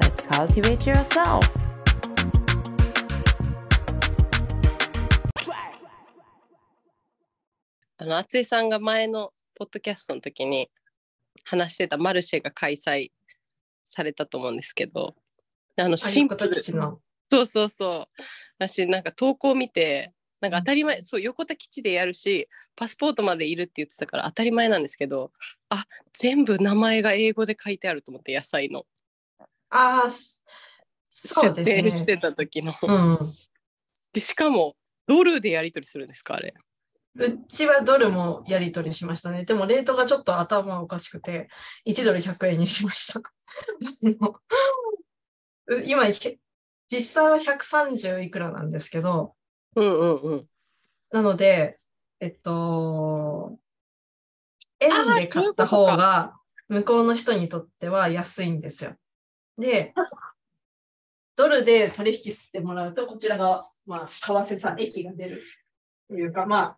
let's cultivate yourself. あの厚井さんが前のポッドキャストの時に話してたマルシェが開催されたと思うんですけどあのシンプル。基地の。そうそうそう。私なんか投稿見てなんか当たり前、そう横田基地でやるしパスポートまでいるって言ってたから当たり前なんですけどあ全部名前が英語で書いてあると思って野菜のああ、そそう出ですね。店してた時の、うん。でしかもドルでやり取りするんですかあれ？うちはドルもやり取りしましたね。でもレートがちょっと頭おかしくて、1ドル100円にしました。う今、へ実際は130いくらなんですけど、うんうんうんなので、えっと、円で買った方が向こうの人にとっては安いんですよ。で、ドルで取引してもらうと、こちらが、まあ、為替差益が出るというか、ま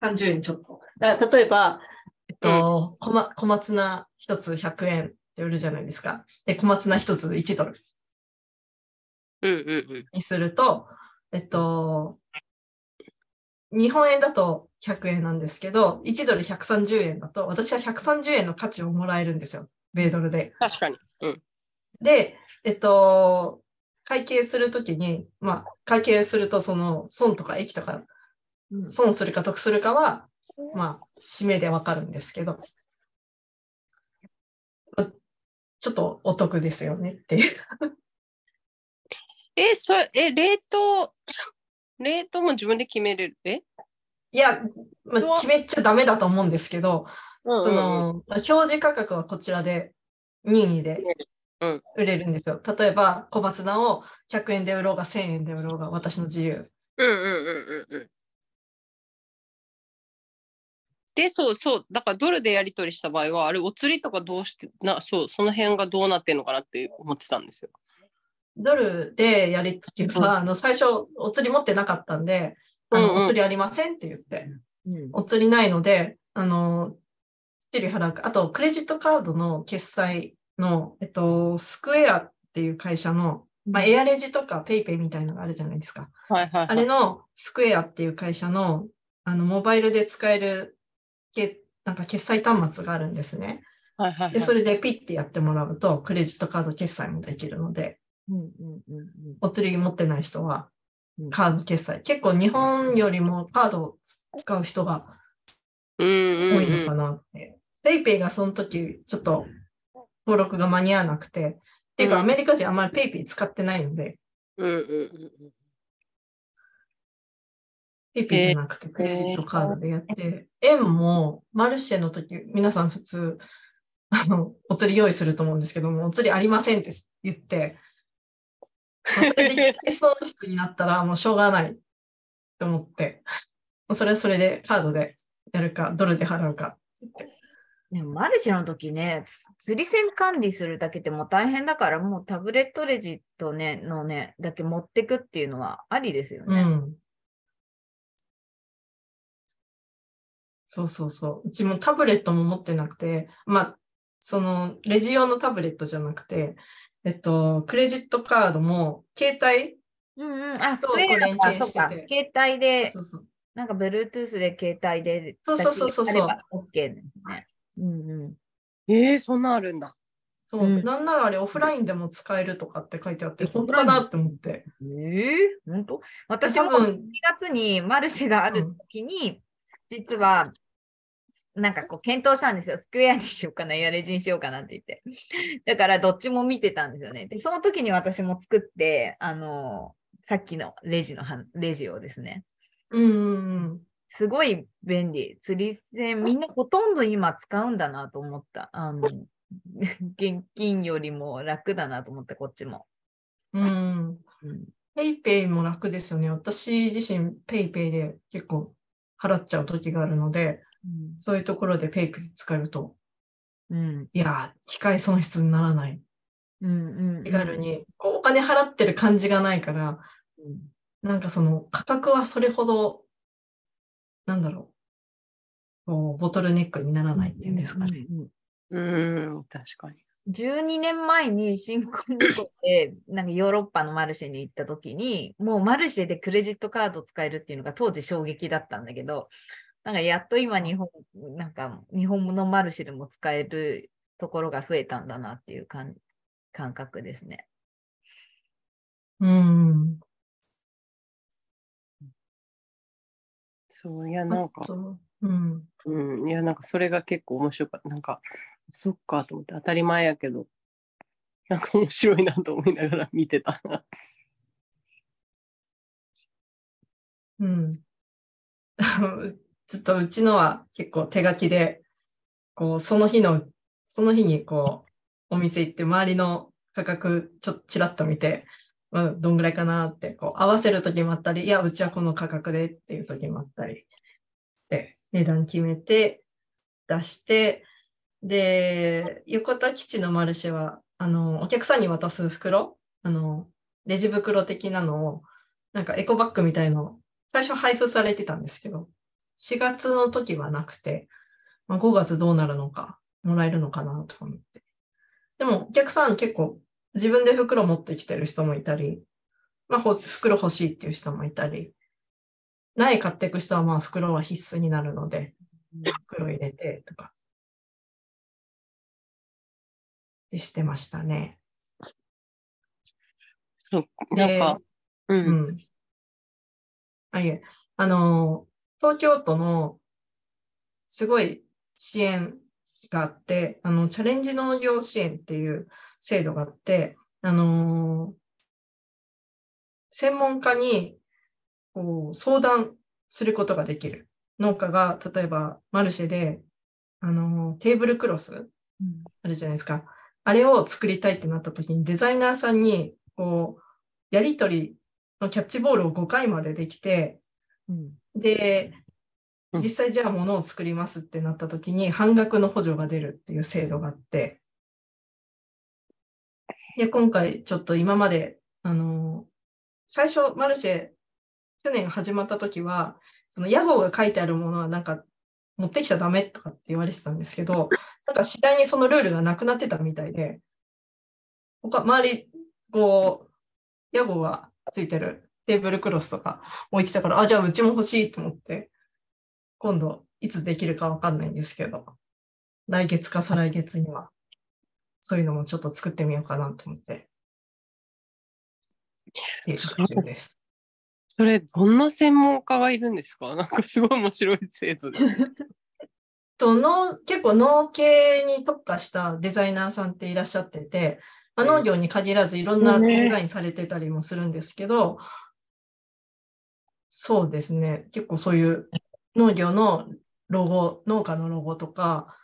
あ、30円ちょっと。だから例えば、えっと、小ま小松菜一つ100円って売るじゃないですか。で、小松菜一つ1ドルうんうんうんにすると、えっと、日本円だと100円なんですけど、1ドル130円だと、私は130円の価値をもらえるんですよ。米ドルで。確かに。うん。で、えっと、会計するときに、まあ、会計すると、その、損とか益とか、損するか得するかは、まあ、締めでわかるんですけど、ちょっとお得ですよねっていう。えそれえ冷凍冷凍も自分で決めれる？え、いや、まあ、決めちゃダメだと思うんですけど、うんうんうんその、表示価格はこちらで任意でうん売れるんですよ。例えば、小松菜を100円で売ろうが1000円で売ろうが私の自由。うんうんうんうんうん。で、そうそう、だからドルでやり取りした場合は、あれ、お釣りとかどうして、なそう、その辺がどうなってんのかなって思ってたんですよ。ドルでやりときは、あの、最初、お釣り持ってなかったんで、あの、うんうんお釣りありませんって言って、うんお釣りないので、あの、きっちり払うか。あと、クレジットカードの決済の、えっと、スクエアっていう会社の、まあ、エアレジとかペイペイみたいなのがあるじゃないですか。はいはい、はい。あれのスクエアっていう会社の、あの、モバイルで使える、けなんか決済端末があるんですね。はいはいはい、で、それでピッてやってもらうと、クレジットカード決済もできるので、うんうんうんうんお釣り持ってない人はうん、カード決済。結構日本よりもカードを使う人がうんうん多いのかなって。 PayPay がその時、ちょっと登録が間に合わなくて、っていうかうん。アメリカ人あんまり PayPay 使ってないので、うんうんうんうん。 PayPay じゃなくてクレジットカードでやって、円もマルシェの時、皆さん普通、あの、お釣り用意すると思うんですけども、お釣りありませんって言って、まあそれで機会損失になったらもうしょうがないと思って、もうそれはそれでカードでやるか、ドルで払うかって言って。でもマルシェの時ね、つ釣り銭管理するだけでもう大変だから、もうタブレットレジットね、のね、だけ持ってくっていうのはありですよね。うん。そうそうそう。うちもタブレットも持ってなくて、まあ、その、レジ用のタブレットじゃなくて、えっと、クレジットカードも、携帯うんうん。あ、スそう連。携してて携帯で、そうそう。なんか Bluetooth で携帯で、そうそうそうそう OK ですね。うんうん。えー、そんなんあるんだ。そう、うんなんならあれオフラインでも使えるとかって書いてあって、本当？かなって思って。ええ本当？私も多分2月にマルシェがある時に、実は、なんかこう検討したんですよ。スクエアにしようかな、エアレジにしようかなって言って。だからどっちも見てたんですよね。で、その時に私も作って、あの、さっきのレジのはレジをですね。うん。すごい便利。釣り線、みんなほとんど今使うんだなと思った。あの 現金よりも楽だなと思って、こっちも。うん。うん PayPay も楽ですよね。私自身 PayPay で結構払っちゃう時があるので、そういうところで PayPay 使うと、うんいやー、機会損失にならない。うんうん手軽に、こうお金払ってる感じがないから、うんなんかその価格はそれほど、なんだろう、こうボトルネックにならないっていうんですかね。うんうんうん、確かに。12年前に新婚旅行で なんかヨーロッパのマルシェに行った時にもうマルシェでクレジットカード使えるっていうのが当時衝撃だったんだけどなんかやっと今日本なんか日本のマルシェでも使えるところが増えたんだなっていう感感覚ですね。うん。そう、いや、なんかうん。うん、いや、なんかそれが結構面白かった。なんか、そっかと思って、当たり前やけど、なんか面白いなと思いながら見てた。うん。ちょっとうちのは結構手書きで、こう、その日の、その日にこう、お店行って周りの価格ちょっとちらっと見て、うん、どんぐらいかなって、こう、合わせる時もあったり、いや、うちはこの価格でっていう時もあったり、で、値段決めて、出して、で、横田基地のマルシェは、あの、お客さんに渡す袋、あの、レジ袋的なのを、なんかエコバッグみたいの最初配布されてたんですけど、4月の時はなくて、まあ、5月どうなるのか、もらえるのかなとか思って。でも、お客さん結構自分で袋持ってきてる人もいたり、まあ、ほ袋欲しいっていう人もいたり、苗買っていく人はまあ袋は必須になるので、袋入れてとか、でしてましたね。そうなんか、う。うんん。あ、いえ、あの、東京都のすごい支援があって、あの、チャレンジ農業支援っていう制度があって、あの専門家にこう相談することができる。農家が、例えばマルシェで、あのテーブルクロスあるじゃないですか。あれを作りたいってなった時にデザイナーさんに、こう、やりとりのキャッチボールを5回までできて、うんでう、ん。実際じゃあ物を作りますってなった時に半額の補助が出るっていう制度があって、で、今回ちょっと今まで、あの、最初マルシェ、去年始まった時は、その屋号が書いてあるものはなんか持ってきちゃダメとかって言われてたんですけど、なんか次第にそのルールがなくなってたみたいで、他、周り、こう、屋号がついてるテーブルクロスとか置いてたから、あ、じゃあうちも欲しいと思って、今度いつできるかわかんないんですけど、来月か再来月には、そういうのもちょっと作ってみようかなと思って、計画中です。それ、どんな専門家がいるんですか？なんかすごい面白い制度で。との結構農系に特化したデザイナーさんっていらっしゃってて、まあ、うん。農業に限らずいろんなね。デザインされてたりもするんですけど、そうですね、結構そういう農業のロゴ、農家のロゴとか、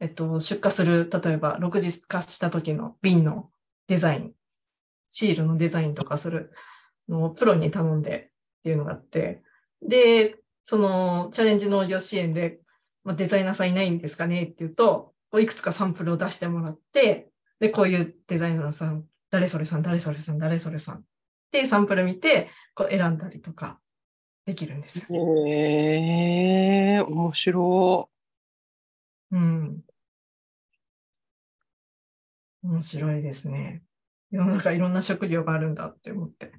えっと、出荷する、例えば6次化した時の瓶のデザイン、シールのデザインとかするのをプロに頼んでっていうのがあって、で、そのチャレンジ農業支援でまあ、デザイナーさんいないんですかねって言うと、いくつかサンプルを出してもらって、で、こういうデザイナーさん、誰それさん、誰それさん、誰それさん。で、サンプル見て、こう選んだりとかできるんですよ。へえー、面白うん。面白いですね。世の中いろんな職業があるんだって思って。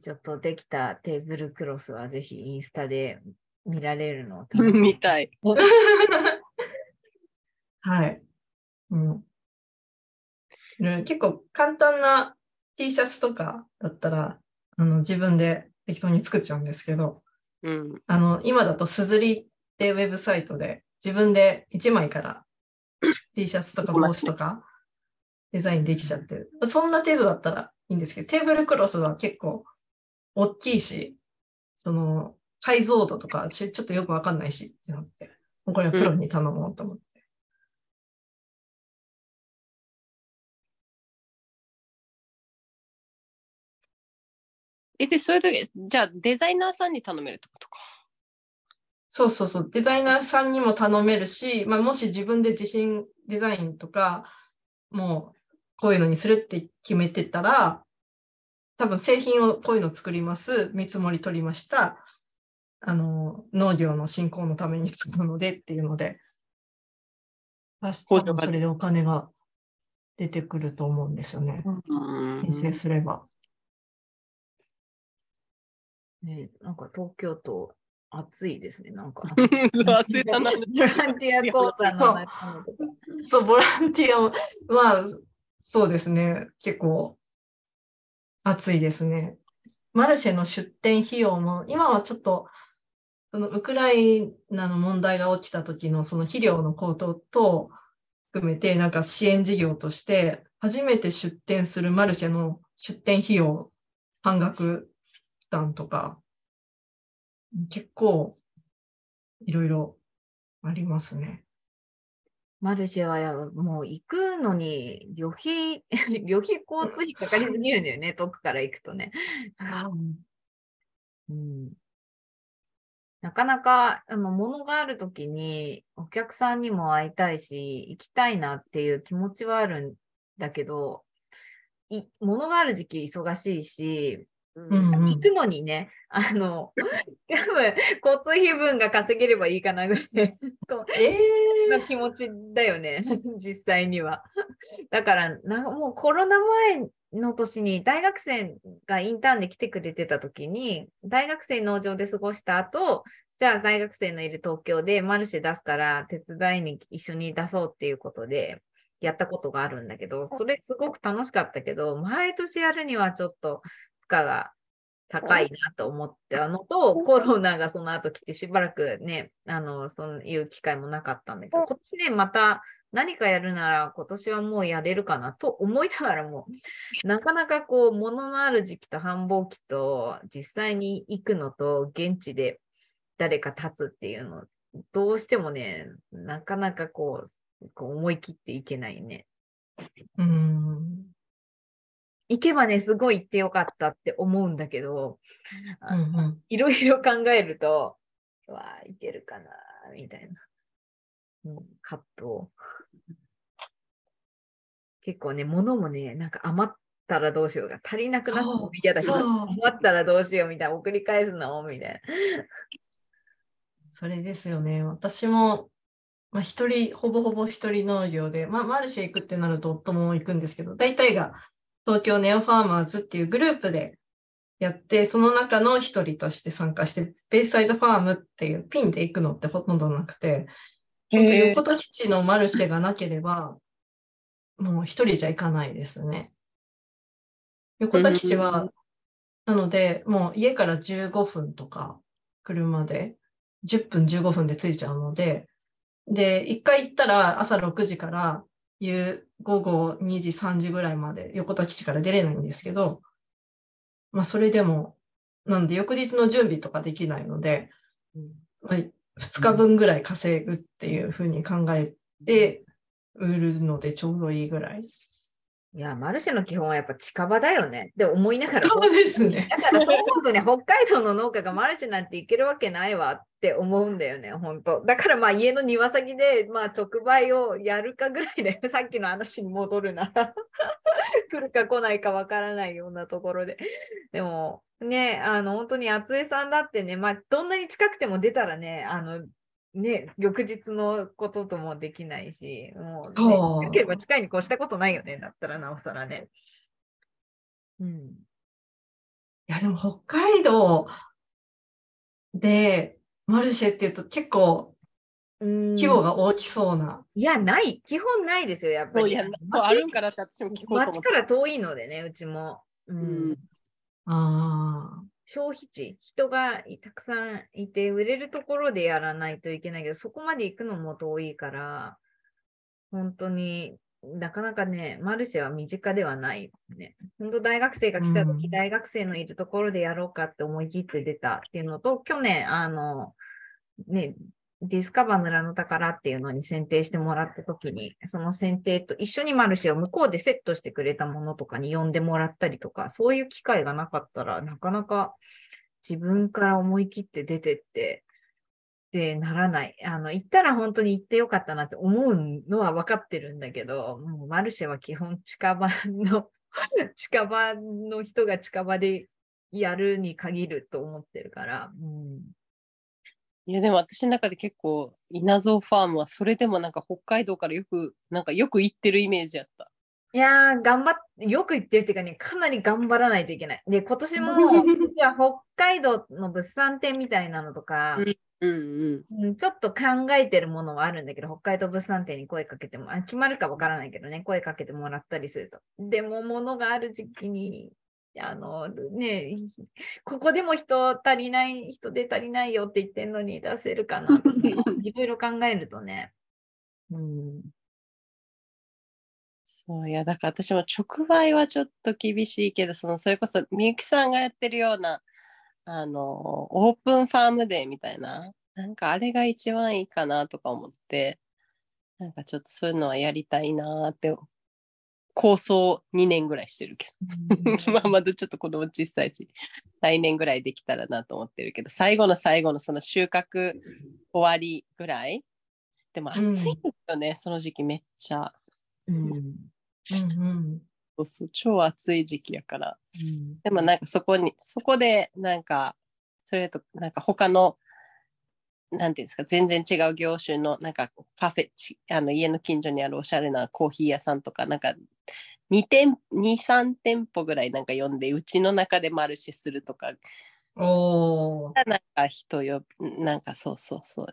ちょっとできたテーブルクロスはぜひインスタで見られるのをい。楽しみたい。はい。うん。うん結構簡単な T シャツとかだったら、あの、自分で適当に作っちゃうんですけど、うん。あの、今だとすずりってウェブサイトで自分で1枚から T シャツとか帽子とかデザインできちゃってる。そんな程度だったらいいんですけど、テーブルクロスは結構大きいし、その解像度とかしちょっとよくわかんないしってなって、もうこれはプロに頼もうと思って。え、で、そういう時、じゃあデザイナーさんに頼めるってことか。そうそうそう。デザイナーさんにも頼めるし、まあ、もし自分で自信デザインとか、もうこういうのにするって決めてたら、多分製品をこういうの作ります。見積もり取りました。あの、農業の振興のために作るのでっていうので、多分それでお金が出てくると思うんですよね。うん申請すれば。ね、なんか東京都暑いですね、なんか。そう暑いなボランティア講座の。そう、ボランティアも、まあ、そうですね。結構、暑いですね。マルシェの出店費用も、今はちょっと、そのウクライナの問題が起きた時のその肥料の高騰と含めて、なんか支援事業として、初めて出店するマルシェの出店費用、半額負担とか、結構、いろいろありますね。マルシェはやもう行くのに旅費、旅費交通費かかりすぎるんだよね、遠くから行くとね。うん、なかなかあの物があるときにお客さんにも会いたいし、行きたいなっていう気持ちはあるんだけど、い物がある時期忙しいし、うんうん行くのにね、あの、多分交通費分が稼げればいいかなぐらいとええな気持ちだよね、実際には。だからな、もうコロナ前の年に大学生がインターンで来てくれてた時に、大学生農場で過ごした後、じゃあ大学生のいる東京でマルシェ出すから手伝いに一緒に出そうっていうことでやったことがあるんだけど、それすごく楽しかったけど、毎年やるにはちょっと負荷が高いなと思ったのと、コロナがその後来てしばらくね、あの、そういう機会もなかったんだけど、今年ね、また何かやるなら今年はもうやれるかなと思いながらも、なかなかこう、物のある時期と繁忙期と実際に行くのと現地で誰か立つっていうの、どうしてもね、なかなかこう、こう思い切っていけないね。うん。行けばね、すごい行ってよかったって思うんだけど。いろいろ考えると、うわあ、いけるかな、みたいな。うん、葛藤。結構ね、物もね、なんか余ったらどうしようが、足りなくなっても嫌だけど、余ったらどうしようみたいな、送り返すの？みたいな。それですよね。私も、まあ、一人、ほぼほぼ一人農業で、まあ、マルシェ行くってなると夫も行くんですけど、大体が東京ネオファーマーズっていうグループでやって、その中の一人として参加して、ベイサイドファームっていうピンで行くのってほとんどなくて、横田基地のマルシェがなければ、もう一人じゃ行かないですね。横田基地は、なので、もう家から15分とか、車で、10分15分で着いちゃうので、で、一回行ったら朝6時から夕午後2時、3時ぐらいまで横田基地から出れないんですけど、まあそれでも、なので翌日の準備とかできないので、まあ、2日分ぐらい稼ぐっていうふうに考えて売るのでちょうどいいぐらい。いや、マルシェの基本はやっぱ近場だよねって思いながら。そうですね。だからそう思うとね、北海道の農家がマルシェなんて行けるわけないわって思うんだよね、本当。だからまあ家の庭先で、まあ、直売をやるかぐらいで、さっきの話に戻るなら、来るか来ないかわからないようなところで。でも、ね、あの、本当に厚江さんだってね、まあ、どんなに近くても出たらね、あの、ね、翌日のことともできないし、もう、ね、そう近ければ近いに越したことないよね、だったらなおさらね。うん。いや、でも北海道でマルシェっていうと結構うん規模が大きそうな。いや、ない。基本ないですよ、やっぱり。あるんかなって私も聞こうと。町から遠いのでね、うちも。うんうんあ消費地、人がいたくさんいて、売れるところでやらないといけないけど、そこまで行くのも遠いから、本当になかなかね、マルシェは身近ではない、ね。本当大学生が来た時、うん大学生のいるところでやろうかって思い切って出たっていうのと、去年、あの、ね、ディスカバー村の宝っていうのに選定してもらった時に、その選定と一緒にマルシェを向こうでセットしてくれたものとかに呼んでもらったりとか、そういう機会がなかったらなかなか自分から思い切って出てって、で、ならない。あの、行ったら本当に行ってよかったなって思うのは分かってるんだけど、もうマルシェは基本近場の、近場の人が近場でやるに限ると思ってるから、うん、いやでも私の中で結構稲造ファームはそれでもなんか北海道からよくなんかよく行ってるイメージやった。いやー、頑張って、よく言ってるっていうかね、かなり頑張らないといけない。で、今年も、実は北海道の物産展みたいなのとか、うんうん。うんちょっと考えてるものはあるんだけど、北海道物産展に声かけても、あ決まるかわからないけどね、声かけてもらったりすると。でも、物がある時期に、あの、ね、ここでも人足りない、人で足りないよって言ってんのに出せるかなとか、いろいろ 考えるとね。うん。そういやだから私も直売はちょっと厳しいけどそのそれこそみゆきさんがやってるようなあのオープンファームデーみたいななんかあれが一番いいかなとか思ってなんかちょっとそういうのはやりたいなって構想2年ぐらいしてるけど。まあまだちょっと子供小さいし来年ぐらいできたらなと思ってるけど最後の最後のその収穫終わりぐらい。でも暑いんですよね、その時期めっちゃ。うん。うんうん。そうそう超暑い時期やから。うん。でもなんかそこにそこでなんかそれとなんか他のなんていうんですか全然違う業種のなんかカフェちあの家の近所にあるおしゃれなコーヒー屋さんとかなんか2店23店舗ぐらいなんか呼んでうちの中でマルシェするとか。おー。なんか人よなんかそうそうそう。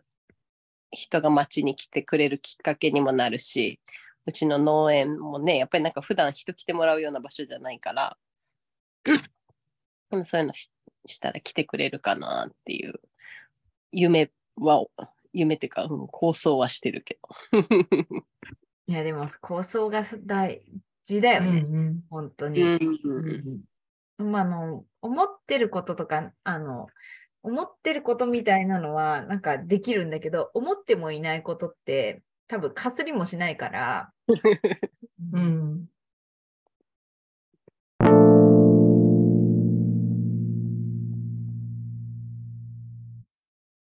人が町に来てくれるきっかけにもなるしうちの農園もねやっぱりなんか普段人来てもらうような場所じゃないから。でもそういうのししたら来てくれるかなっていう。夢は夢っていうか、うん構想はしてるけど。いや、でも構想が大事だよね、うんうん。本当に。うん。うん。まあ、あの、思ってることとか、あの、思ってることみたいなのは、なんかできるんだけど、思ってもいないことって、多分かすりもしないから、うん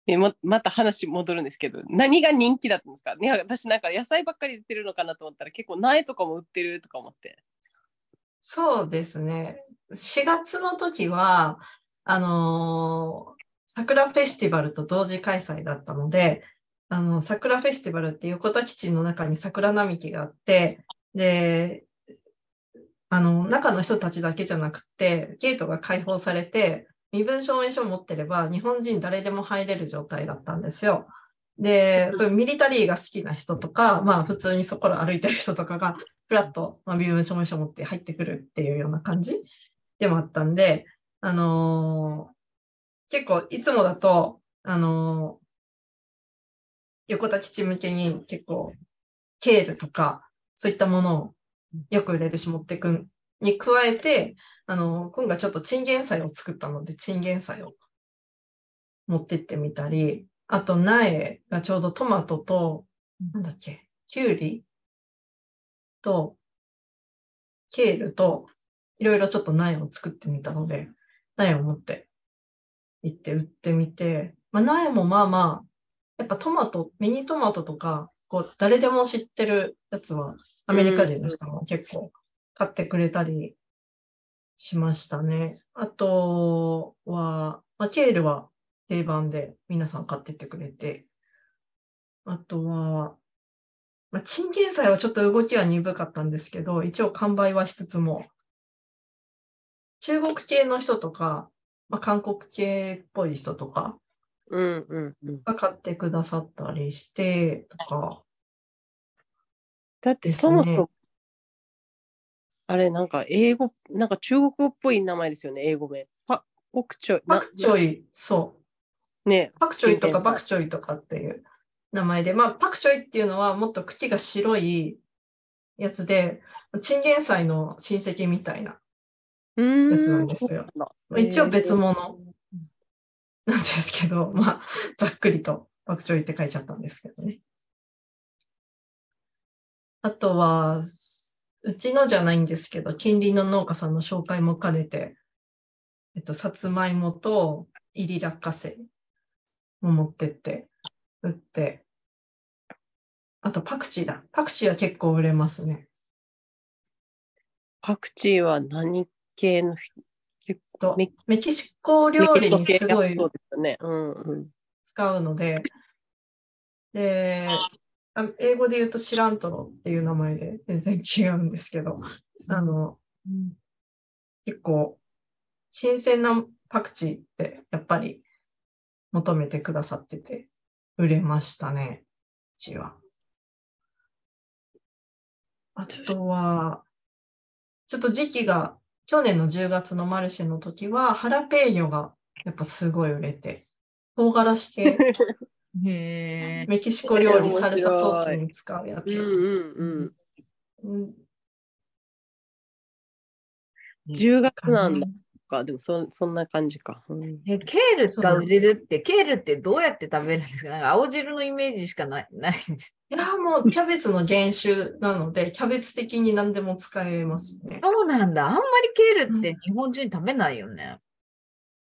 えままた話戻るんですけど何が人気だったんですか？いや私なんか野菜ばっかり売ってるのかなと思ったら結構苗とかも売ってるとか思って。そうですね。4月の時は、あのー桜フェスティバルと同時開催だったので、あの、桜フェスティバルって横田基地の中に桜並木があって、で、あの、中の人たちだけじゃなくて、ゲートが開放されて、身分証明書を持ってれば、日本人誰でも入れる状態だったんですよ。で、そういうミリタリーが好きな人とか、まあ普通にそこら歩いてる人とかが、ふらっと、まあ、身分証明書を持って入ってくるっていうような感じでもあったんで、あのー結構いつもだと、あのー横田基地向けに結構、ケールとか、そういったものをよく売れるし持ってくんに加えて、あのー今回ちょっとチンゲン菜を作ったので、チンゲン菜を持ってってみたり、あと苗がちょうどトマトと、なんだっけ、キュウリと、ケールと、いろいろちょっと苗を作ってみたので、苗を持って行って売ってみて、まあ、苗もまあまあ、やっぱトマト、ミニトマトとか、こう、誰でも知ってるやつは、アメリカ人の人も結構買ってくれたりしましたね。あとは、まあ、ケールは定番で皆さん買ってってくれて、あとは、まあ、チンゲン菜はちょっと動きは鈍かったんですけど、一応完売はしつつも、中国系の人とか、まあ、韓国系っぽい人とかうんうんうん、が買ってくださったりして、とか、だってそもそも、ねあれなんか英語なんか中国語っぽい名前ですよね英語名。パパクチョイ。パクチョイ。イ、そう、ね。パクチョイとかチンゲン菜バクチョイとかっていう名前で、まあ、パクチョイっていうのはもっと茎が白いやつで、チンゲン菜の親戚みたいな、やつなんですよ。一応別物なんですけど、まあ、ざっくりとパクチョイって書いちゃったんですけどね。あとは、うちのじゃないんですけど、近隣の農家さんの紹介も兼ねて、えっと、さつまいもと入り落花生を持ってって、売って、あとパクチーだ。パクチーは結構売れますね。パクチーは何系の人？結とメメキシコ料理にすごい。使うので、で、あ英語で言うとシラントロっていう名前で全然違うんですけど、あの、結構、新鮮なパクチーってやっぱり求めてくださってて、売れましたね、うちは。あとは、ちょっと時期が、去年の10月のマルシェの時は、ハラペーニョがやっぱすごい売れて、唐辛子系、へえ。メキシコ料理サルサソースに使うやつ。うんうんうん。うん10月なんだ。か。でもそそんな感じか。うんえ、ケールが売れるって、ケールってどうやって食べるんですか？なんか青汁のイメージしかないないんです。いや、もうキャベツの原種なので、キャベツ的に何でも使えますね。そうなんだ。あんまりケールって日本人食べないよね。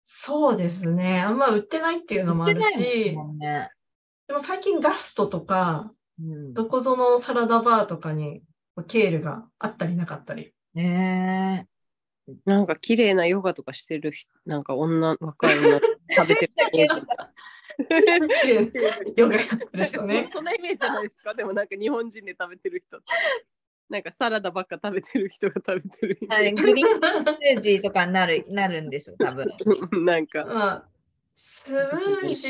そうですね。あんま売ってないっていうのもある売ってないでしす、もんね。でも最近ガストとか、うん、どこぞのサラダバーとかにケールがあったりなかったり。ねなんか綺麗なヨガとかしてる人、なんか女、若い女食べてるイメージ。綺麗なヨガやってる人ね。そんなイメージじゃないですか？でもなんか日本人で食べてる人って。なんかサラダばっか食べてる人が食べてるグリーンスムージーとかになるなるんでしょ、多分。ジ。なんか、まあ、スムージ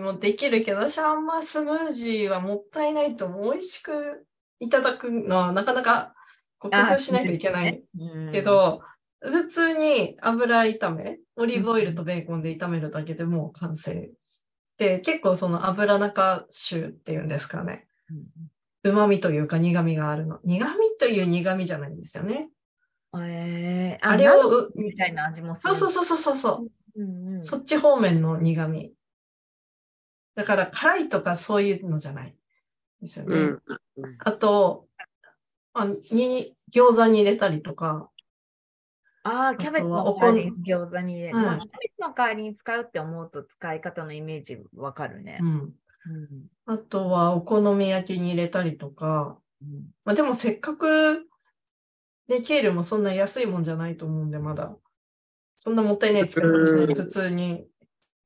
ーもできるけど、私はあんまスムージーはもったいないと思う。美味しくいただくのはなかなか工夫しないといけないうんけ、ど、普通に油炒め、オリーブオイルとベーコンで炒めるだけでもう完成。で、結構その油中臭っていうんですかね。旨味というか苦味があるの。苦味という苦味じゃないんですよね。えー、あれをみたいな味も。そうそうそうそうそうそう。うんうん。そっち方面の苦味。だから辛いとかそういうのじゃない。ですよね。うん。あと、あに餃子に入れたりとか、ああ、キャベツの代わりに餃子に入れる。はいまあキャベツの代わりに使うって思うと使い方のイメージわかるねう。ん。うんあとはお好み焼きに入れたりとか、うんまあでもせっかく、ね、ケールもそんな安いもんじゃないと思うんで、まだ。そんなもったいない使い方しない。普通に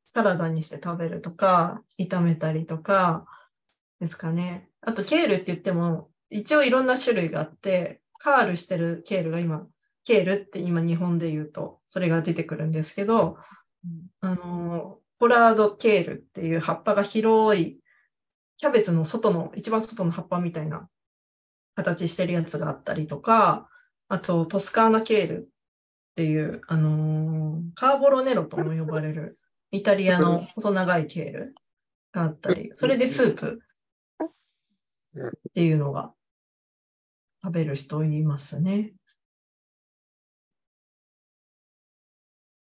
サラダにして食べるとか、炒めたりとか、ですかね。あと、ケールって言っても、一応いろんな種類があって、カールしてるケールが今、ケールって今日本で言うと、それが出てくるんですけど、あの、ポラードケールっていう葉っぱが広い、キャベツの外の、一番外の葉っぱみたいな形してるやつがあったりとか、あとトスカーナケールっていう、あのーカーボロネロとも呼ばれる イタリアの細長いケールがあったり、それでスープっていうのが食べる人いますね。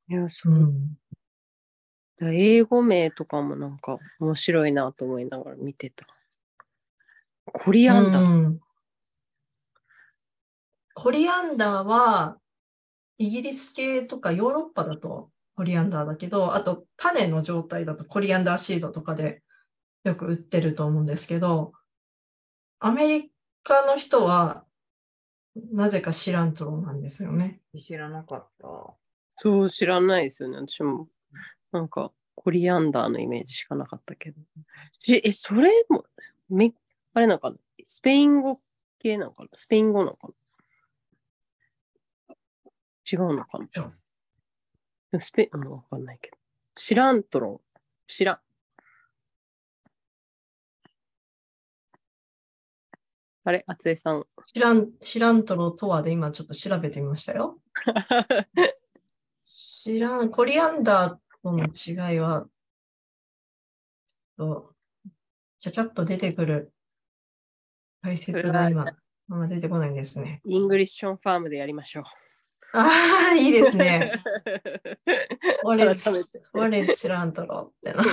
いや、そうう。ん。だ英語名とかもなんか面白いなと思いながら見てた。コリアンダー。うんコリアンダーは、イギリス系とかヨーロッパだとコリアンダーだけど、あと種の状態だとコリアンダーシードとかでよく売ってると思うんですけど、アメリカの人はなぜかシラントロなんですよね。知らなかった。そう知らないですよね。私もなんかコリアンダーのイメージしかなかったけど。しえ、それも、めあれなんかな？スペイン語系なのかな？スペイン語なのかな？違うのかな？スペイン、うんわかんないけど。シラントロ、知らん。あれ、厚江さん。シランシラントロとはで今ちょっと調べてみましたよ。cilan、コリアンダーとの違いは、ちょっと、ちゃちゃっと出てくる解説が今、あんま出てこないんですね。 English on farm でやりましょう。ああ、いいですね。What is cilantro ってな。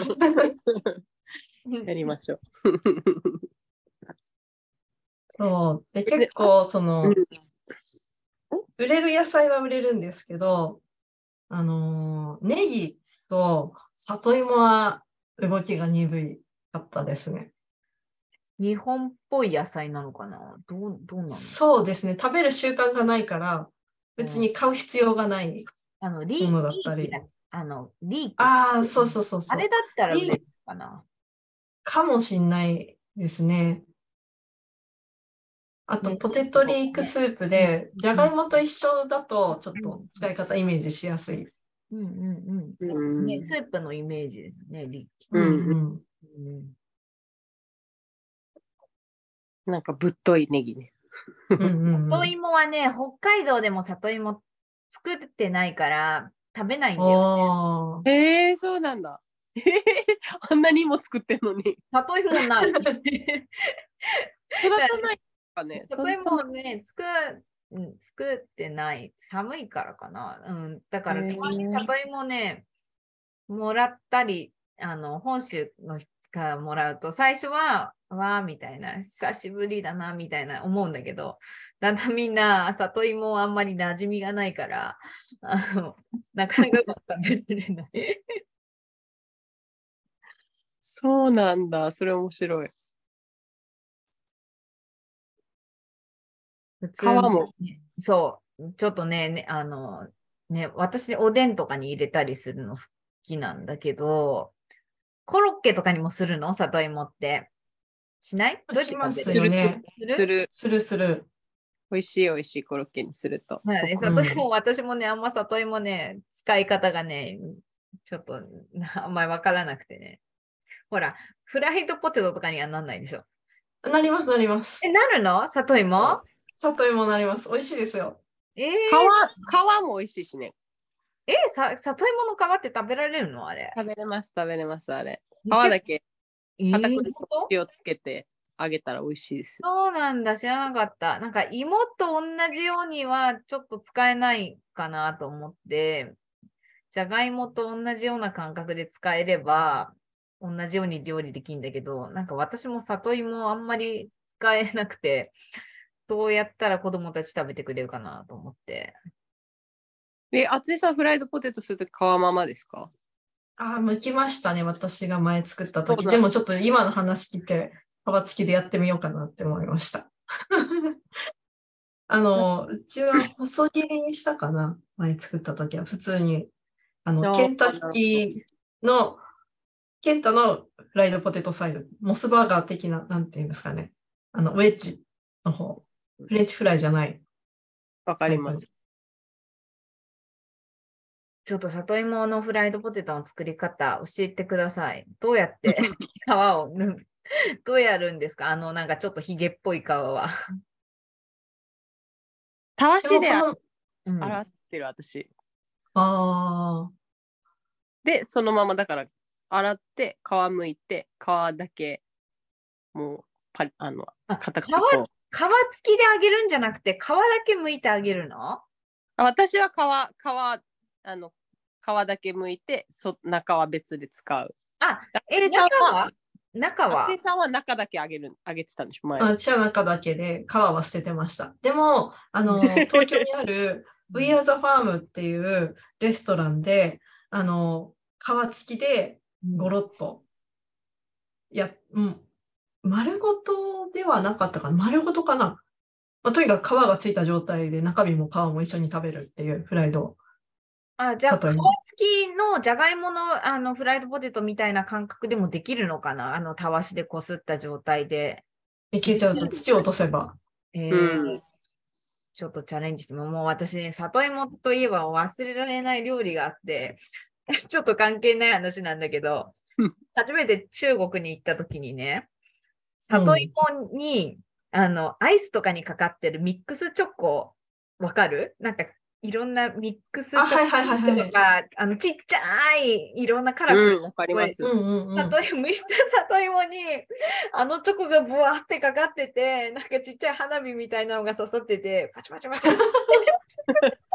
やりましょう。そう。で、結構、その、うん売れる野菜は売れるんですけど、あのーネギと里芋は動きが鈍いかったですね。日本っぽい野菜なのかな？どうどうなのそうですね。食べる習慣がないから、別に買う必要がない。あのリーものだったりリーキだあのリーキああ、そうそうそうそうあれ。だったら売れるかなかもしんないですね。あと、ねポテトリークスープで、うんじゃがいもと一緒だと、ちょっと使い方イメージしやすい。うんうんううん。んね、スープのイメージですね、リーキ。うんうんうんなんかぶっといネギね。里芋はね、北海道でも里芋作ってないから食べないんだよ。おーへえそうなんだ。え ーあんなにも作ってんのに。里芋ない。育たないかね。里芋をね、作うん作ってない。寒いからかな。うん、だから、たまに里芋ね、もらったり、あの、本州の人からもらうと、最初は、わーみたいな、久しぶりだな、みたいな思うんだけど、だんだんみんな里芋あんまり馴染みがないから、あの、なかなかうまく食べられない。そうなんだ。それ面白い。皮もねそう、ちょっとね、ねあの、ね、私、おでんとかに入れたりするの好きなんだけど、コロッケとかにもするの？里芋って。しない？しますよね。するする。する？する。美味しい美味しいコロッケにすると。まあね、うん里芋、私もね、あんま里芋ね、使い方がね、ちょっとな あんまりわからなくてね。ほら、フライドポテトとかにはなんないでしょ？なりますなりますえ、。なるの？里芋？里芋なります。美味しいですよ。えー、皮、皮も美味しいしね。えさ、里芋の皮って食べられるの？あれ。食べれます、食べれます、あれ。皮だけえー片栗本当火をつけて揚げたら美味しいです。そうなんだ、知らなかった。なんか芋と同じようにはちょっと使えないかなと思って、じゃがいもと同じような感覚で使えれば、同じように料理できるんだけど、なんか私も里芋あんまり使えなくて、どうやったら子供たち食べてくれるかなと思って。え、厚井さん、フライドポテトするとき皮ままですか？ああ、剥きましたね。私が前作った時。でもちょっと今の話聞いて、皮付きでやってみようかなって思いました。あの、うちは細切りにしたかな前作った時は。普通に。ああの、ーケンタッキーの、ケンタのフライドポテトサイズ。モスバーガー的な、なんていうんですかね。あの、ウェッジの方。フレンチフライじゃない。わかります。ちょっと里芋のフライドポテトの作り方教えてください。どうやって？皮をぬむどうやるんですか？あの、なんかちょっとヒゲっぽい皮は。たわしで洗ってる、私。ああ、で、そのままだから、洗って、皮むいて、皮だけ、もう、パリ、あの、あ片皮。皮付きであげるんじゃなくて、皮だけ剥いてあげるの？あ私は皮、皮、あの、皮だけむいて、そ中は別で使う。あ、え、厚井さんは中は？中さんは中だけあげる、あげてたんでしょ、前。私は中だけで皮は捨ててました。でも、あの、東京にある We Are the Farm っていうレストランで、あの、皮付きでゴロッと、や、うん、丸ごとではなかったかな丸ごとかな、まあ、とにかく皮がついた状態で中身も皮も一緒に食べるっていうフライド。あ、じゃあ、皮里芋付きのじゃがいものあのフライドポテトみたいな感覚でもできるのかな？あの、たわしでこすった状態で。いけちゃうと土を落とせば。えーうん。ちょっとチャレンジしても、もう私ね、里芋といえば忘れられない料理があって、ちょっと関係ない話なんだけどうん、初めて中国に行った時にね、里芋に、あの、アイスとかにかかってるミックスチョコ、わかる？なんか、いろんなミックスチョあはいはいはいはいコとか、あの、ちっちゃい、いろんなカラフルうん、わかります。うんうんうん。里芋、蒸した里芋に、あのチョコがブワーってかかってて、なんかちっちゃい花火みたいなのが刺さってて、パチパチパチ。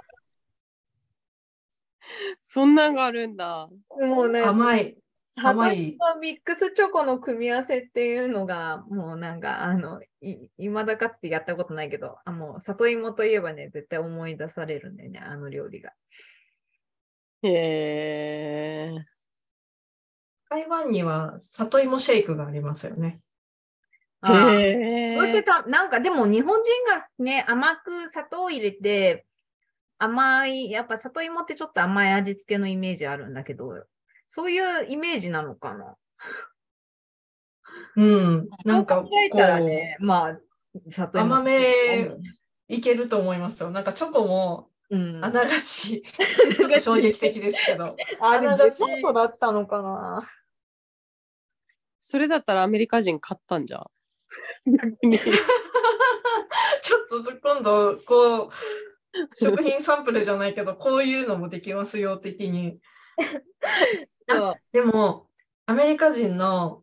そんなんがあるんだ。もうね、甘い。甘いミックスチョコの組み合わせっていうのが、もうなんか、あの、い未だかつてやったことないけど、あもう里芋といえばね、絶対思い出されるんだよね、あの料理が。へえ。台湾には里芋シェイクがありますよね。あーへえ。こうやってた、なんかでも日本人がね、甘く砂糖を入れて、甘い、やっぱ里芋ってちょっと甘い味付けのイメージあるんだけど、そういうイメージなのかな？うん。なんかこそう考えたらね、まあ。甘めいけると思いますよ。なんかチョコもうん。あながち、ちょっと衝撃的ですけど。あながちデパートだったのかな？それだったらアメリカ人買ったんじゃん？逆 にちょっと今度、こう、食品サンプルじゃないけど、こういうのもできますよ、的に。そうでも、アメリカ人の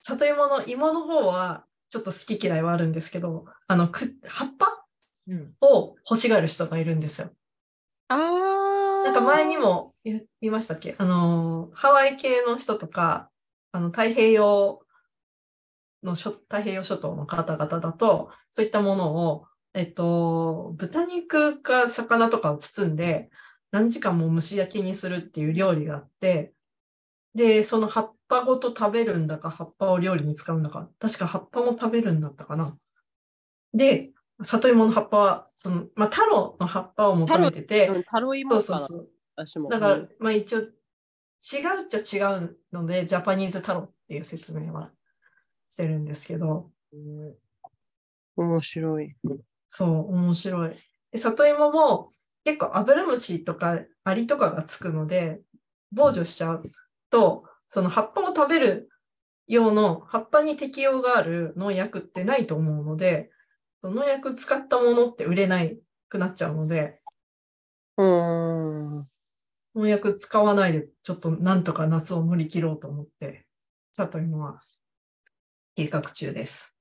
里芋の芋の方は、ちょっと好き嫌いはあるんですけど、あの、く葉っぱうん。を欲しがる人がいるんですよ。ああ。なんか前にも言言いましたっけ？あの、ハワイ系の人とか、あの、太平洋の諸、太平洋諸島の方々だと、そういったものを、えっと、豚肉か魚とかを包んで、何時間も蒸し焼きにするっていう料理があって、で、その葉っぱごと食べるんだか、葉っぱを料理に使うんだか、確か葉っぱも食べるんだったかな。で、里芋の葉っぱは、その、まあ、太郎の葉っぱを求めてて、うんタロイモかなそうそうそう。私も。だから、うんまあ一応、違うっちゃ違うので、ジャパニーズ太郎っていう説明はしてるんですけど、面白い。そう、面白い。で里芋も結構アブラムシとかアリとかがつくので、防除しちゃうと、その葉っぱを食べる用の葉っぱに適用がある農薬ってないと思うので、その農薬使ったものって売れないくなっちゃうので、うん。農薬使わないで、ちょっとなんとか夏を乗り切ろうと思って、里芋は計画中です。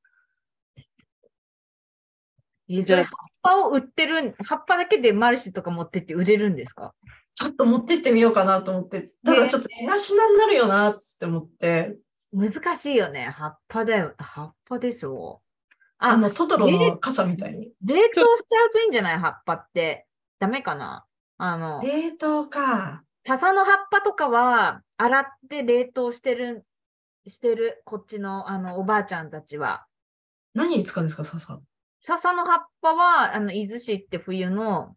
葉っぱを売ってる、葉っぱだけでマルシェとか持ってって売れるんですか？ちょっと持ってってみようかなと思って、ただちょっとしなしなになるよなって思って、難しいよね。葉っぱだよ。葉っぱでしょ？あ、あの、トトロの傘みたいに。冷凍しちゃうといいんじゃない？葉っぱって。ダメかな？あの、冷凍か。笹の葉っぱとかは、洗って冷凍してる、してる、こっちの、あの、おばあちゃんたちは。何に使うんですか、笹？笹の葉っぱは、あの、伊豆市って冬の、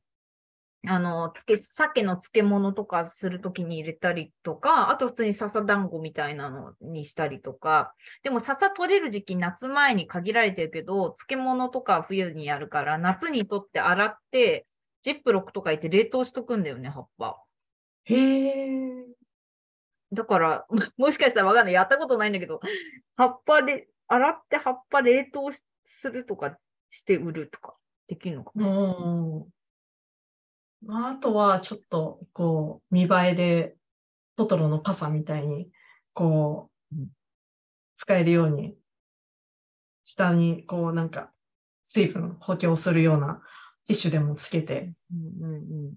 あの、つけ、鮭の漬物とかするときに入れたりとか、あと普通に笹団子みたいなのにしたりとか、でも笹取れる時期夏前に限られてるけど、漬物とか冬にやるから、夏にとって洗って、ジップロックとか入って冷凍しとくんだよね、葉っぱ。へえ。だから、もしかしたらわかんない。やったことないんだけど、葉っぱで、洗って葉っぱ冷凍しするとかして売るとかできるのかな。もう、まあ、あとはちょっと、こう、見栄えで、トトロの傘みたいに、こううん、使えるように、下に、こう、なんか、水分補強するようなティッシュでもつけて、うんうんうん。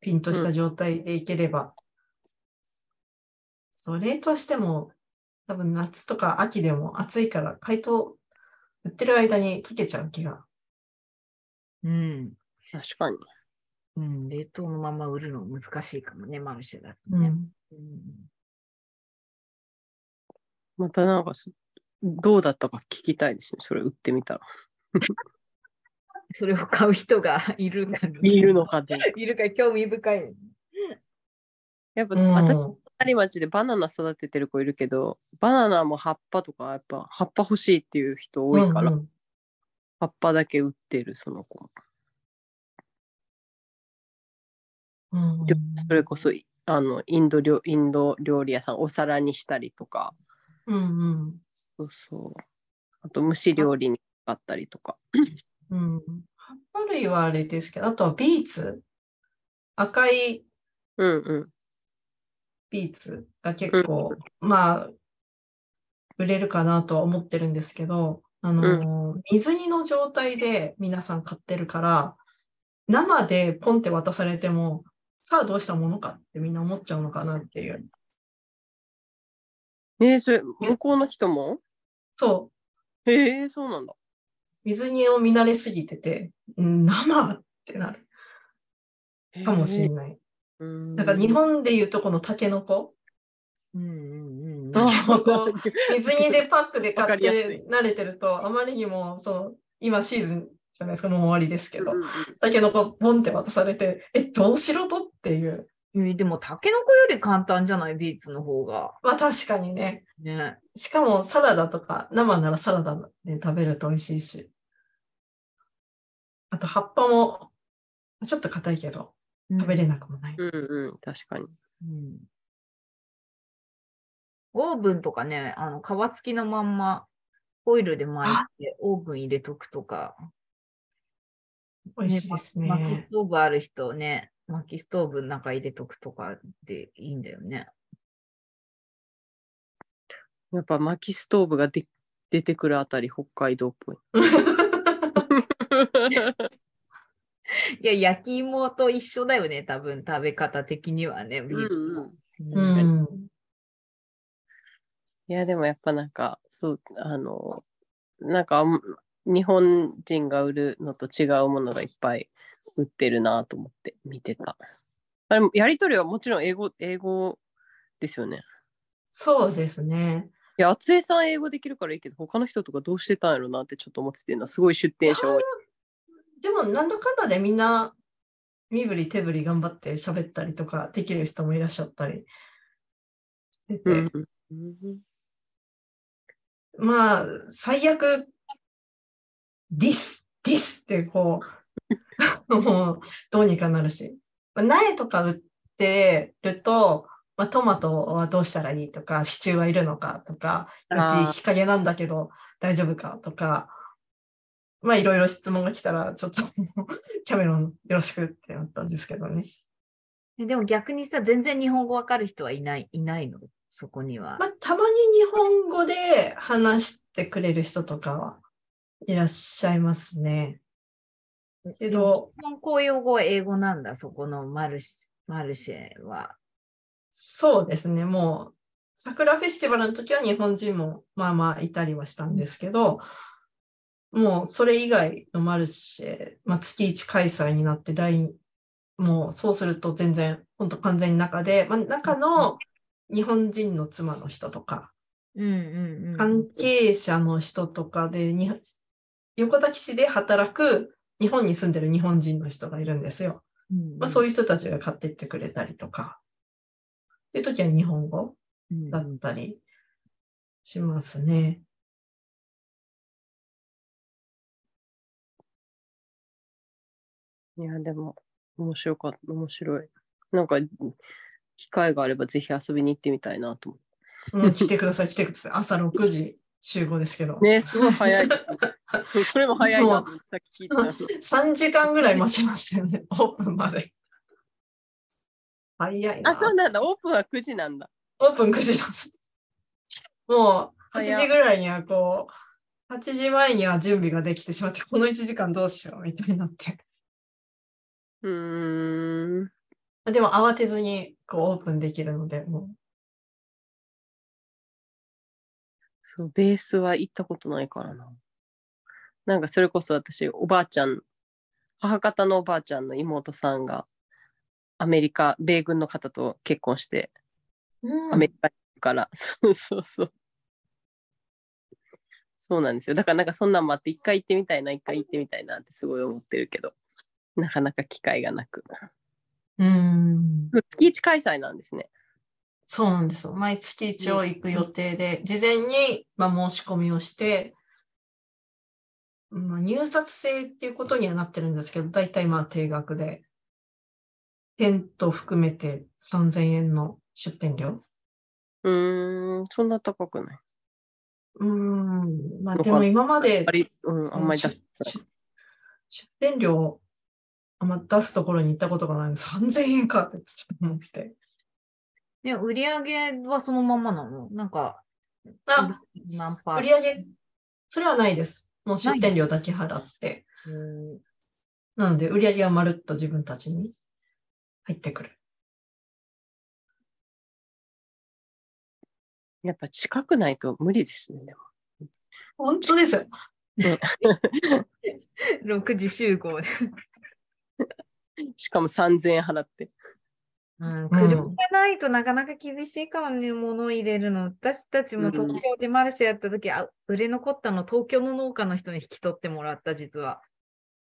ピンとした状態でいければ、それとしても、多分夏とか秋でも暑いから、解凍、売ってる間に溶けちゃう気が。うん。確かに。うん、冷凍のまま売るの難しいかもね、マルシェだとね。うん。うんまたなんかす、どうだったか聞きたいですね。それ売ってみたら。それを買う人が いるか、いるのかどうか。いるか興味深い。やっぱ、うん私、隣町でバナナ育ててる子いるけど、バナナも葉っぱとか、やっぱ葉っぱ欲しいっていう人多いから、うんうん葉っぱだけ売ってる、その子も。うんうんそれこそ、あの、インド料、インド料理屋さん、お皿にしたりとか、うんうんそうそう。あと、蒸し料理に使ったりとか。うん。葉っぱ類はあれですけど、あとはビーツ。赤いうんうん。ビーツが結構、まあ、売れるかなとは思ってるんですけど、あのー、水煮の状態で皆さん買ってるから、生でポンって渡されても、さあどうしたものかってみんな思っちゃうのかなっていう。えー、それ、向こうの人も？そう。へえそうなんだ。水煮を見慣れすぎてて、うん生ってなるかもしれない。うん。なんか日本でいうとこのタケノコ？うんうんうん。タケノコ？水煮でパックで買って慣れてると、あまりにも、そう、今シーズンじゃないですか、もう終わりですけどうん、うんタケノコポンって渡されて、え、どうしろと？っていう。えーでも、タケノコより簡単じゃない？ビーツの方が。まあ確かにね。ね。しかもサラダとか、生ならサラダで食べると美味しいし。あと葉っぱも、ちょっと硬いけど、食べれなくもない。うんうん、確かに。うんオーブンとかね、あの皮付きのまんまオイルで巻いてオーブン入れとくとか、美味しいですね。薪ストーブある人ね、薪ストーブの中入れとくとかでいいんだよね。やっぱ薪ストーブがで出てくるあたり北海道っぽい。いや、焼き芋と一緒だよね、多分食べ方的にはね、ビーツの。ううんん。いやでもやっぱなんかそうあのなんか日本人が売るのと違うものがいっぱい売ってるなと思って見てた。あれやりとりはもちろん英語英語ですよね。そうですね。いや厚江さん英語できるからいいけど他の人とかどうしてたんやろなってちょっと思っててるのはすごい出店者多い。でも、なんだかんだでみんな、身振り手振り頑張って喋ったりとかできる人もいらっしゃったりしてて、まあ、最悪、ディス、ディスってこう、もう、どうにかなるし。まあ苗とか売ってると、まあ、トマトはどうしたらいいとか、支柱はいるのかとか、うち日陰なんだけど大丈夫かとか、まあいろいろ質問が来たら、ちょっとキャメロンよろしくってなったんですけどね。えでも逆にさ、全然日本語わかる人はいないいないの、そこには。まあたまに日本語で話してくれる人とかはいらっしゃいますね。けど、日本公用語は英語なんだ、そこのマルシマルシェは。そうですね。もう、桜フェスティバルの時は日本人もまあまあいたりはしたんですけど、もうそれ以外のマルシェ、まあ、月1開催になって大、もうそうすると全然、本当完全に中で、まあ、中の日本人の妻の人とか、うんうんうん。関係者の人とかで、に横田基地で働く日本に住んでる日本人の人がいるんですよ。うんまあ、そういう人たちが買っていってくれたりとか、っていう時は日本語うんだったりしますね。いやでも面白かった面白い。なんか機会があればぜひ遊びに行ってみたいなと思って。もう来てください、来てください。朝6時集合ですけど。ねすごい早いですね。それも早いなさっき聞いたの。3時間ぐらい待ちましたよね、オープンまで。早いな。あ、そうなんだ。オープンは9時なんだ。オープン9時だ。もう8早時ぐらいにはこう、8時前には準備ができてしまって、この1時間どうしようみたいになって。うーん。でも慌てずにこうオープンできるので、もそう、ベースは行ったことないからな。なんかそれこそ私、おばあちゃん、母方のおばあちゃんの妹さんが、アメリカ、米軍の方と結婚して、う、アメリカに行くから、そうそうそう。そうなんですよ。だからなんかそんなんもあって、一回行ってみたいな、一回行ってみたいなってすごい思ってるけど、なかなか機会がなく。うん。月1開催なんですね。そうなんですよ。毎月一応行く予定で、事前に、まあ、申し込みをして、まあ、入札制っていうことにはなってるんですけど、だいたいまあ定額で、テント含めて3000円の出店料。うーん、そんな高くない。うん。まあでも今までうん、あんまり出出店料、あんま出すところに行ったことがないので、3000円かってちょっと思って。ね、売り上げはそのままなのなんか、あ、何パー？売り上げ、それはないです。もう出店料だけ払って。うんなので、売り上げはまるっと自分たちに入ってくる。やっぱ近くないと無理ですね。でも本当ですよ。6時集合で。しかも3000円払って。うん、車がないとなかなか厳しいからね、物を入れるの。私たちも東京でマルシェやった時、あ売れ残ったの東京の農家の人に引き取ってもらった、実は。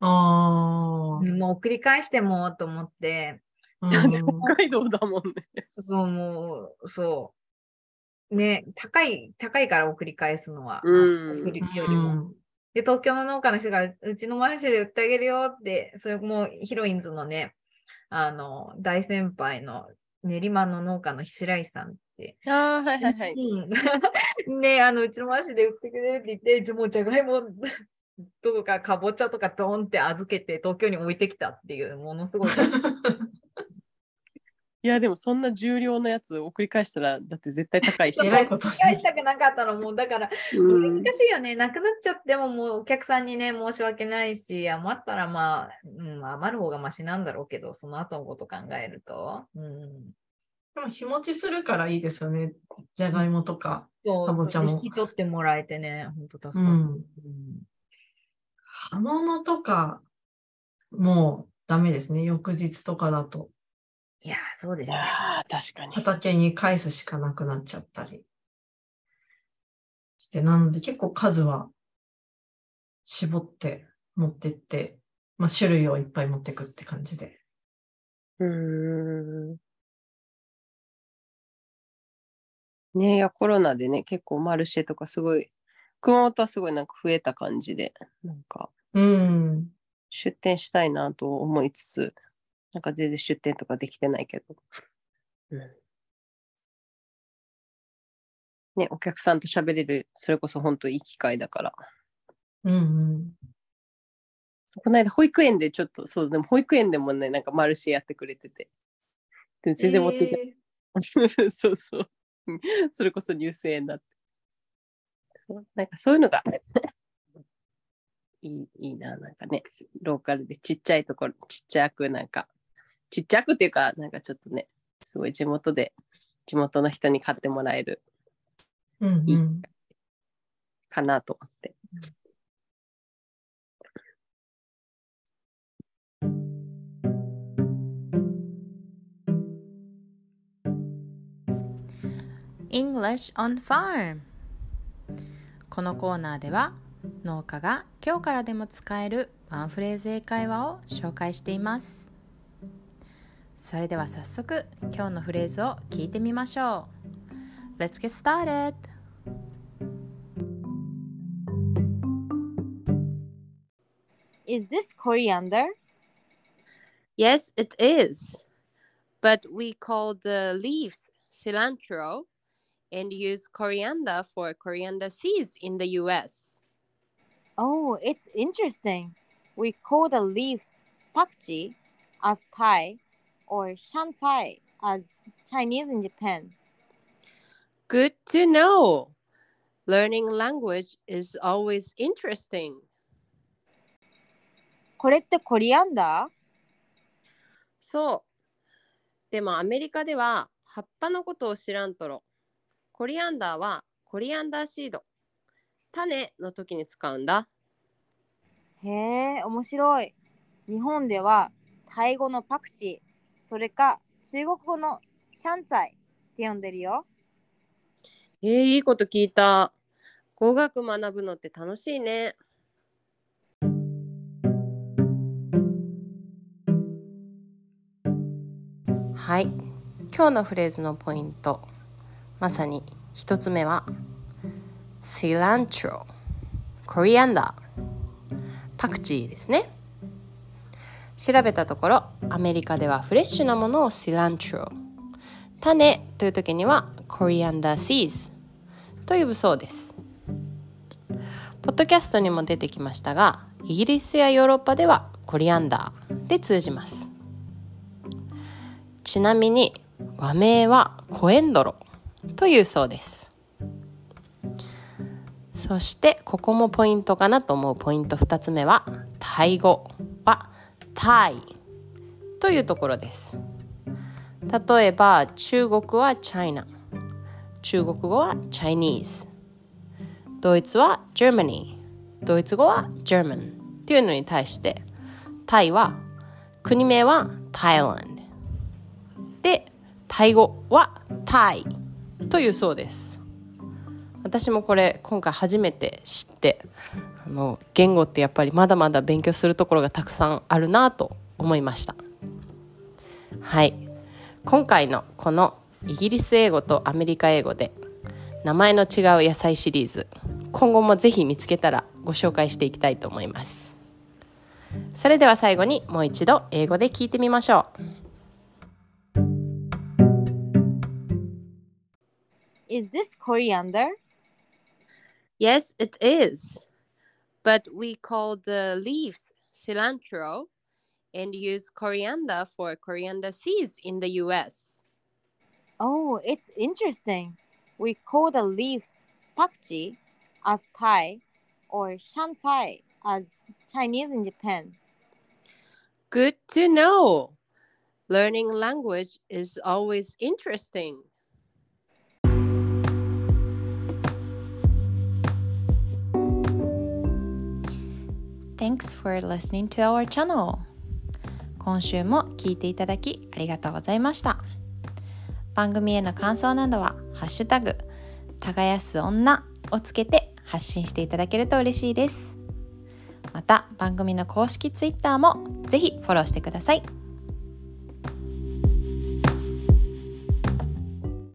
ああ。うんもう送り返してもと思って、だって北海道だもんね。そう、もう、そう。ね、高い、高いから送り返すのは。うんよりも。で、東京の農家の人が、うちのマルシェで売ってあげるよって、それもヒロインズのね、あの、大先輩の練馬の農家の白石さんって。ああ、はいはいはい。うん、ねあの、うちのマルシェで売ってくれるって言って、じゃもうじゃがいもとかかぼちゃとかドンって預けて東京に置いてきたっていう、ものすごい。いや、でもそんな重量のやつ送り返したら、だって絶対高いし。返したくなかったのもうだからうん難しいよね。なくなっちゃってももうお客さんにね、申し訳ないし、余ったらまあ、うん、余る方がマシなんだろうけど、その後のこと考えると。うん。でも日持ちするからいいですよね。じゃがいもとか。かぼちゃも引き取ってもらえてね、本当助かる。うん。うん葉物とか、もうダメですね。翌日とかだと。いやー、そうですね。確かに。畑に返すしかなくなっちゃったりして、なので結構数は絞って持ってって、まあ種類をいっぱい持ってくって感じで。うーん。ねえ、いや、コロナでね、結構マルシェとかすごい、熊本はすごいなんか増えた感じで、なんかうん。出店したいなと思いつつ、なんか全然出店とかできてないけど。うん。ね、お客さんと喋れる、それこそ本当いい機会だから。うんうん。この間保育園でちょっと、そう、でも保育園でもね、なんかマルシェやってくれてて。でも全然持っていけえ そうそう。うんそれこそ入選だって。そうなんかそういうのが いいいいな、なんかね、ローカルでちっちゃいところ、ちっちゃくなんか、ちっちゃくっていうか、なんかちょっとね、すごい地元で、地元の人に買ってもらえるーうんうん。かなと思って。English on Farm このコーナーでは農家が今日からでも使えるワンフレーズ英会話を紹介していますそれでは早速今日のフレーズを聞いてみましょう Let's get started! Is this coriander? Yes, it is. But we call the leaves cilantro and use coriander for coriander seeds in the US. Oh, it's interesting. We call the leaves pakji as Thai or shantai as Chinese in Japan? Good to know. Learning language is always interesting. これってコリアンダーそう。でもアメリカでは葉っぱのことを知らんとろ。コリアンダーはコリアンダーシード。種の時に使うんだ。へえ、面白い。日本ではタイ語のパクチー、それか中国語のシャンツァイって呼んでるよ。えー、いいこと聞いた。語学学ぶのって楽しいね。はい今日のフレーズのポイントまさに一つ目は cilantro コリアンダーパクチーですね調べたところアメリカではフレッシュなものを cilantro 種という時には coriander seeds と呼ぶそうです。ポッドキャストにも出てきましたがイギリスやヨーロッパではコリアンダーで通じます。ちなみに和名はコエンドロというそうです。そしてここもポイントかなと思うポイント2つ目はタイ語はタイというところです。例えば中国は China 中国語は Chinese ドイツは Germany ドイツ語は German っていうのに対してタイは国名は Thailand でタイ語はタイというそうです。私もこれ今回初めて知ってあの言語ってやっぱりまだまだ勉強するところがたくさんあるなと思いましたはい今回のこのイギリス英語とアメリカ英語で名前の違う野菜シリーズ今後もぜひ見つけたらご紹介していきたいと思いますそれでは最後にもう一度英語で聞いてみましょう Is this coriander? Yes, it is. But we call the leaves cilantro and use coriander for coriander seeds in the US. Oh, it's interesting. We call the leaves pakchi as Thai or shantai as Chinese in Japan. Good to know. Learning language is always interesting. Thanks for listening to our channel. 今週も聞いていただきありがとうございました。番組への感想などは、ハッシュタグ、耕す女をつけて発信していただけると嬉しいです。また、番組の公式 Twitter もぜひフォローしてください。